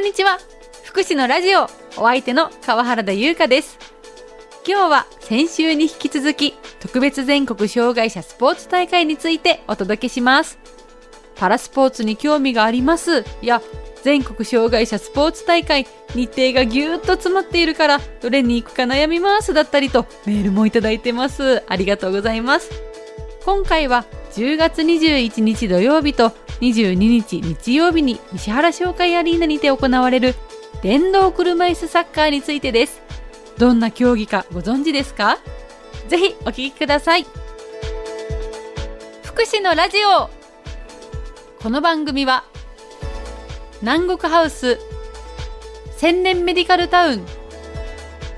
んにちは。福祉のラジオ、お相手の川原田優香です。今日は先週に引き続き、特別全国障害者スポーツ大会についてお届けします。パラスポーツに興味があります。いや、全国障害者スポーツ大会、日程がぎゅーっと詰まっているから、どれに行くか悩みますだったりと、メールもいただいてます。ありがとうございます。今回は10月21日土曜日と22日日曜日に西原商会アリーナにて行われる電動車椅子サッカーについてです。どんな競技かご存知ですか？ぜひお聞きください。福祉のラジオこの番組は南国ハウス千年メディカルタウン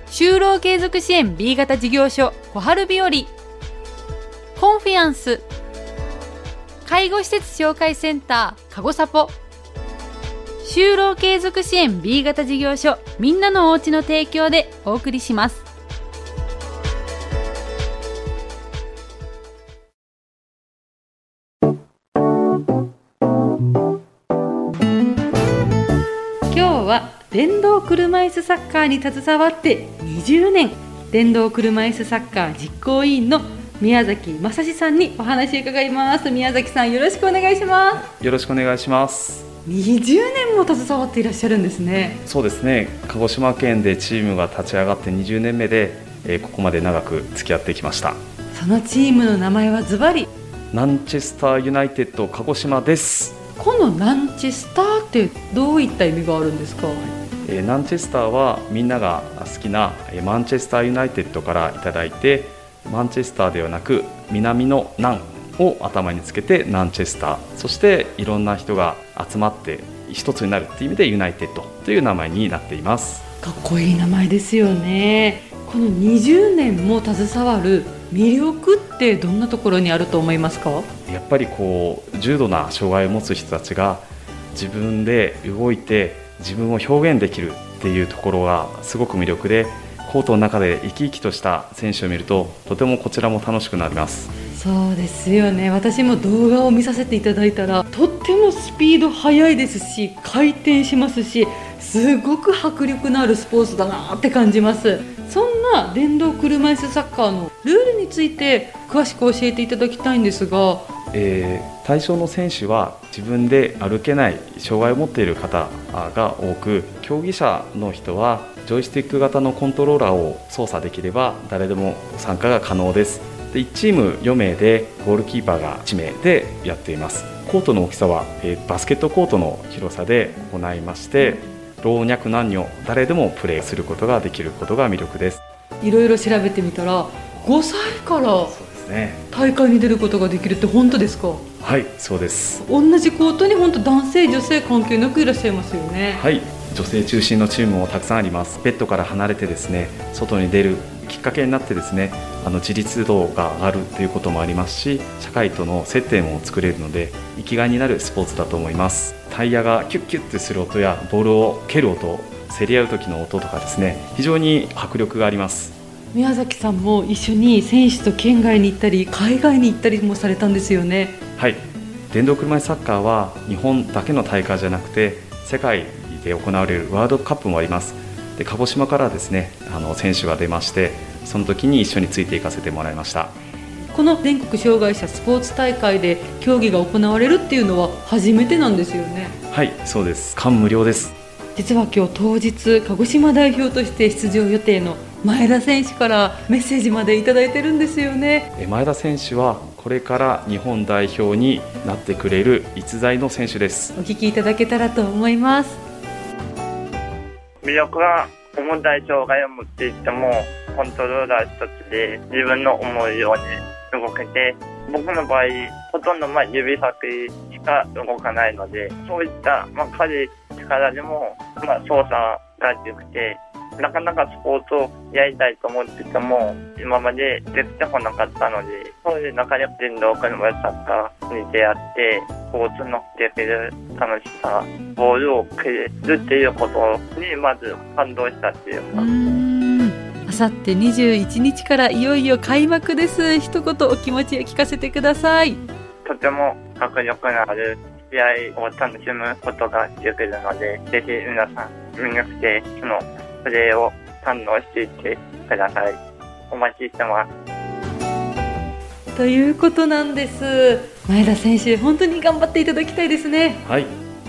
就労継続支援 B 型事業所小春日和コンフィアンス介護施設紹介センターかごさぽ就労継続支援 B 型事業所みんなのおうちの提供でお送りします。今日は電動車椅子サッカーに携わって20年。電動車椅子サッカー実行委員の宮崎正史さんにお話伺います。宮崎さんよろしくお願いします。よろしくお願いします。20年も携わっていらっしゃるんですね。そうですね。鹿児島県でチームが立ち上がって20年目で、えー、ここまで長く付き合ってきました。そのチームの名前はズバリ。ナンチェスターユナイテッド鹿児島です。このナンチェスターってどういった意味があるんですか、えー、ナンチェスターはみんなが好きなマンチェスターユナイテッドからいただいてマンチェスターではなく南の南を頭につけてナンチェスター。そしていろんな人が集まって一つになるっていう意味でユナイテッドという名前になっています。かっこいい名前ですよね。この20年も携わる魅力ってどんなところにあると思いますか？やっぱりこう重度な障害を持つ人たちが自分で動いて自分を表現できるっていうところがすごく魅力でコートの中で生き生きとした選手を見るととてもこちらも楽しくなります。そうですよね。私も動画を見させていただいたらとってもスピード速いですし回転しますしすごく迫力のあるスポーツだなって感じます。そんな電動車椅子サッカーのルールについて詳しく教えていただきたいんですが、えー、対象の選手は自分で歩けない障害を持っている方が多く競技者の人はジョイスティック型のコントローラーを操作できれば誰でも参加が可能です。で1チーム4名でゴールキーパーが1名でやっています。コートの大きさは、えバスケットコートの広さで行いまして老若男女誰でもプレーすることができることが魅力です。いろいろ調べてみたら5歳から大会に出ることができるって本当ですか？はいそうです。同じコートに本当男性女性関係なくいらっしゃいますよね。はい女性中心のチームもたくさんあります。ベッドから離れてですね外に出るきっかけになってですねあの自立度が上がるということもありますし社会との接点も作れるので生きがいになるスポーツだと思います。タイヤがキュッキュッてする音やボールを蹴る音競り合う時の音とかですね非常に迫力があります。宮崎さんも一緒に選手と県外に行ったり海外に行ったりもされたんですよね。はい。電動車椅子サッカーは日本だけの大会じゃなくて世界で行われるワールドカップもあります。で鹿児島からですねあの選手が出ましてその時に一緒についていかせてもらいました。この全国障害者スポーツ大会で競技が行われるっていうのは初めてなんですよね。はいそうです。感無量です。実は今日当日鹿児島代表として出場予定の前田選手からメッセージまでいただいてるんですよね。前田選手はこれから日本代表になってくれる逸材の選手です。お聞きいただけたらと思います魅力は重たい障害を持っていてもコントローラー一つで自分の思うように動けて僕の場合ほとんどま指先しか動かないのでそういったまあ軽い力でもまあ操作ができてなかなかスポーツをやりたいと思ってても、今までできてこなかったので、そういう中で電動車サッカーに出会って、スポーツのできる楽しさ、ボールを蹴れるっていうことにまず感動したっていうか。あさって21日からいよいよ開幕です。一言お気持ちを聞かせてください。とても迫力のある試合を楽しむことができるので、ぜひ皆さん見に来て、そのプレーを堪能していってください。お待ちしてます。ということなんです。前田選手本当に頑張っていただきたいですね。はい。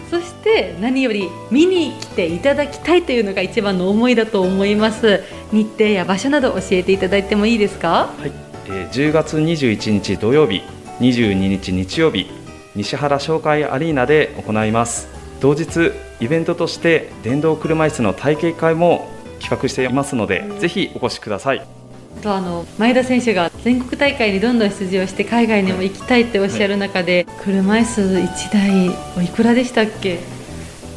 そして何より見に来ていただきたいというのが一番の思いだと思います。日程や場所など教えていただいてもいいですか？はい、えー10月21日土曜日22日日曜日西原商会アリーナで行います。同日イベントとして電動車椅子の体験会も企画していますのでぜひお越しくださいとあの前田選手が全国大会にどんどん出場して海外にも行きたいっておっしゃる中で、車椅子1台おいくらでしたっけ？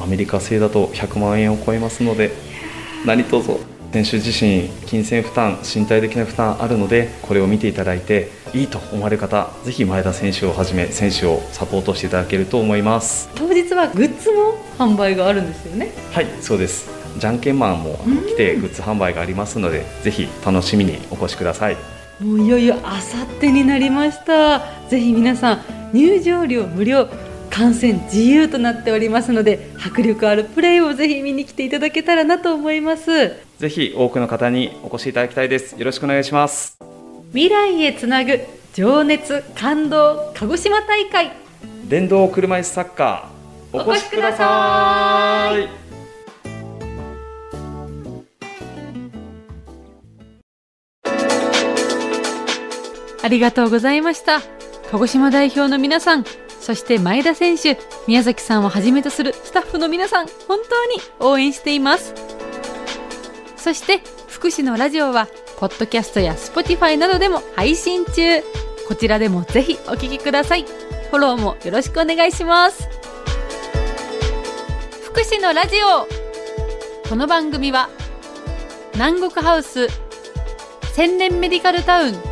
アメリカ製だと100万円を超えますので何卒選手自身金銭負担身体的な負担あるのでこれを見ていただいていいと思われる方ぜひ前田選手をはじめ選手をサポートしていただけると思います。当日はグッズも販売があるんですよね？はいそうですじゃんけんマンも来てグッズ販売がありますのでぜひ楽しみにお越しください。もういよいよあさってになりました。ぜひ皆さん入場料無料観戦自由となっておりますので迫力あるプレーをぜひ見に来ていただけたらなと思います。ぜひ多くの方にお越しいただきたいです。よろしくお願いします。未来へつなぐ情熱感動鹿児島大会。電動車椅子サッカーお越しくださいありがとうございました。鹿児島代表の皆さんそして前田選手宮崎さんをはじめとするスタッフの皆さん本当に応援しています。そして福祉のラジオはポッドキャストや Spotify などでも配信中。こちらでもぜひお聞きください。フォローもよろしくお願いします。福祉のラジオ。この番組は南国ハウス千年メディカルタウン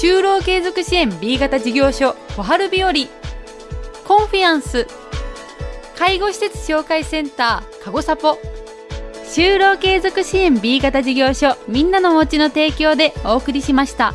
就労継続支援 B 型事業所小春日和。コンフィアンス。介護施設紹介センターかごさぽ就労継続支援 B 型事業所みんなのおうちの提供でお送りしました。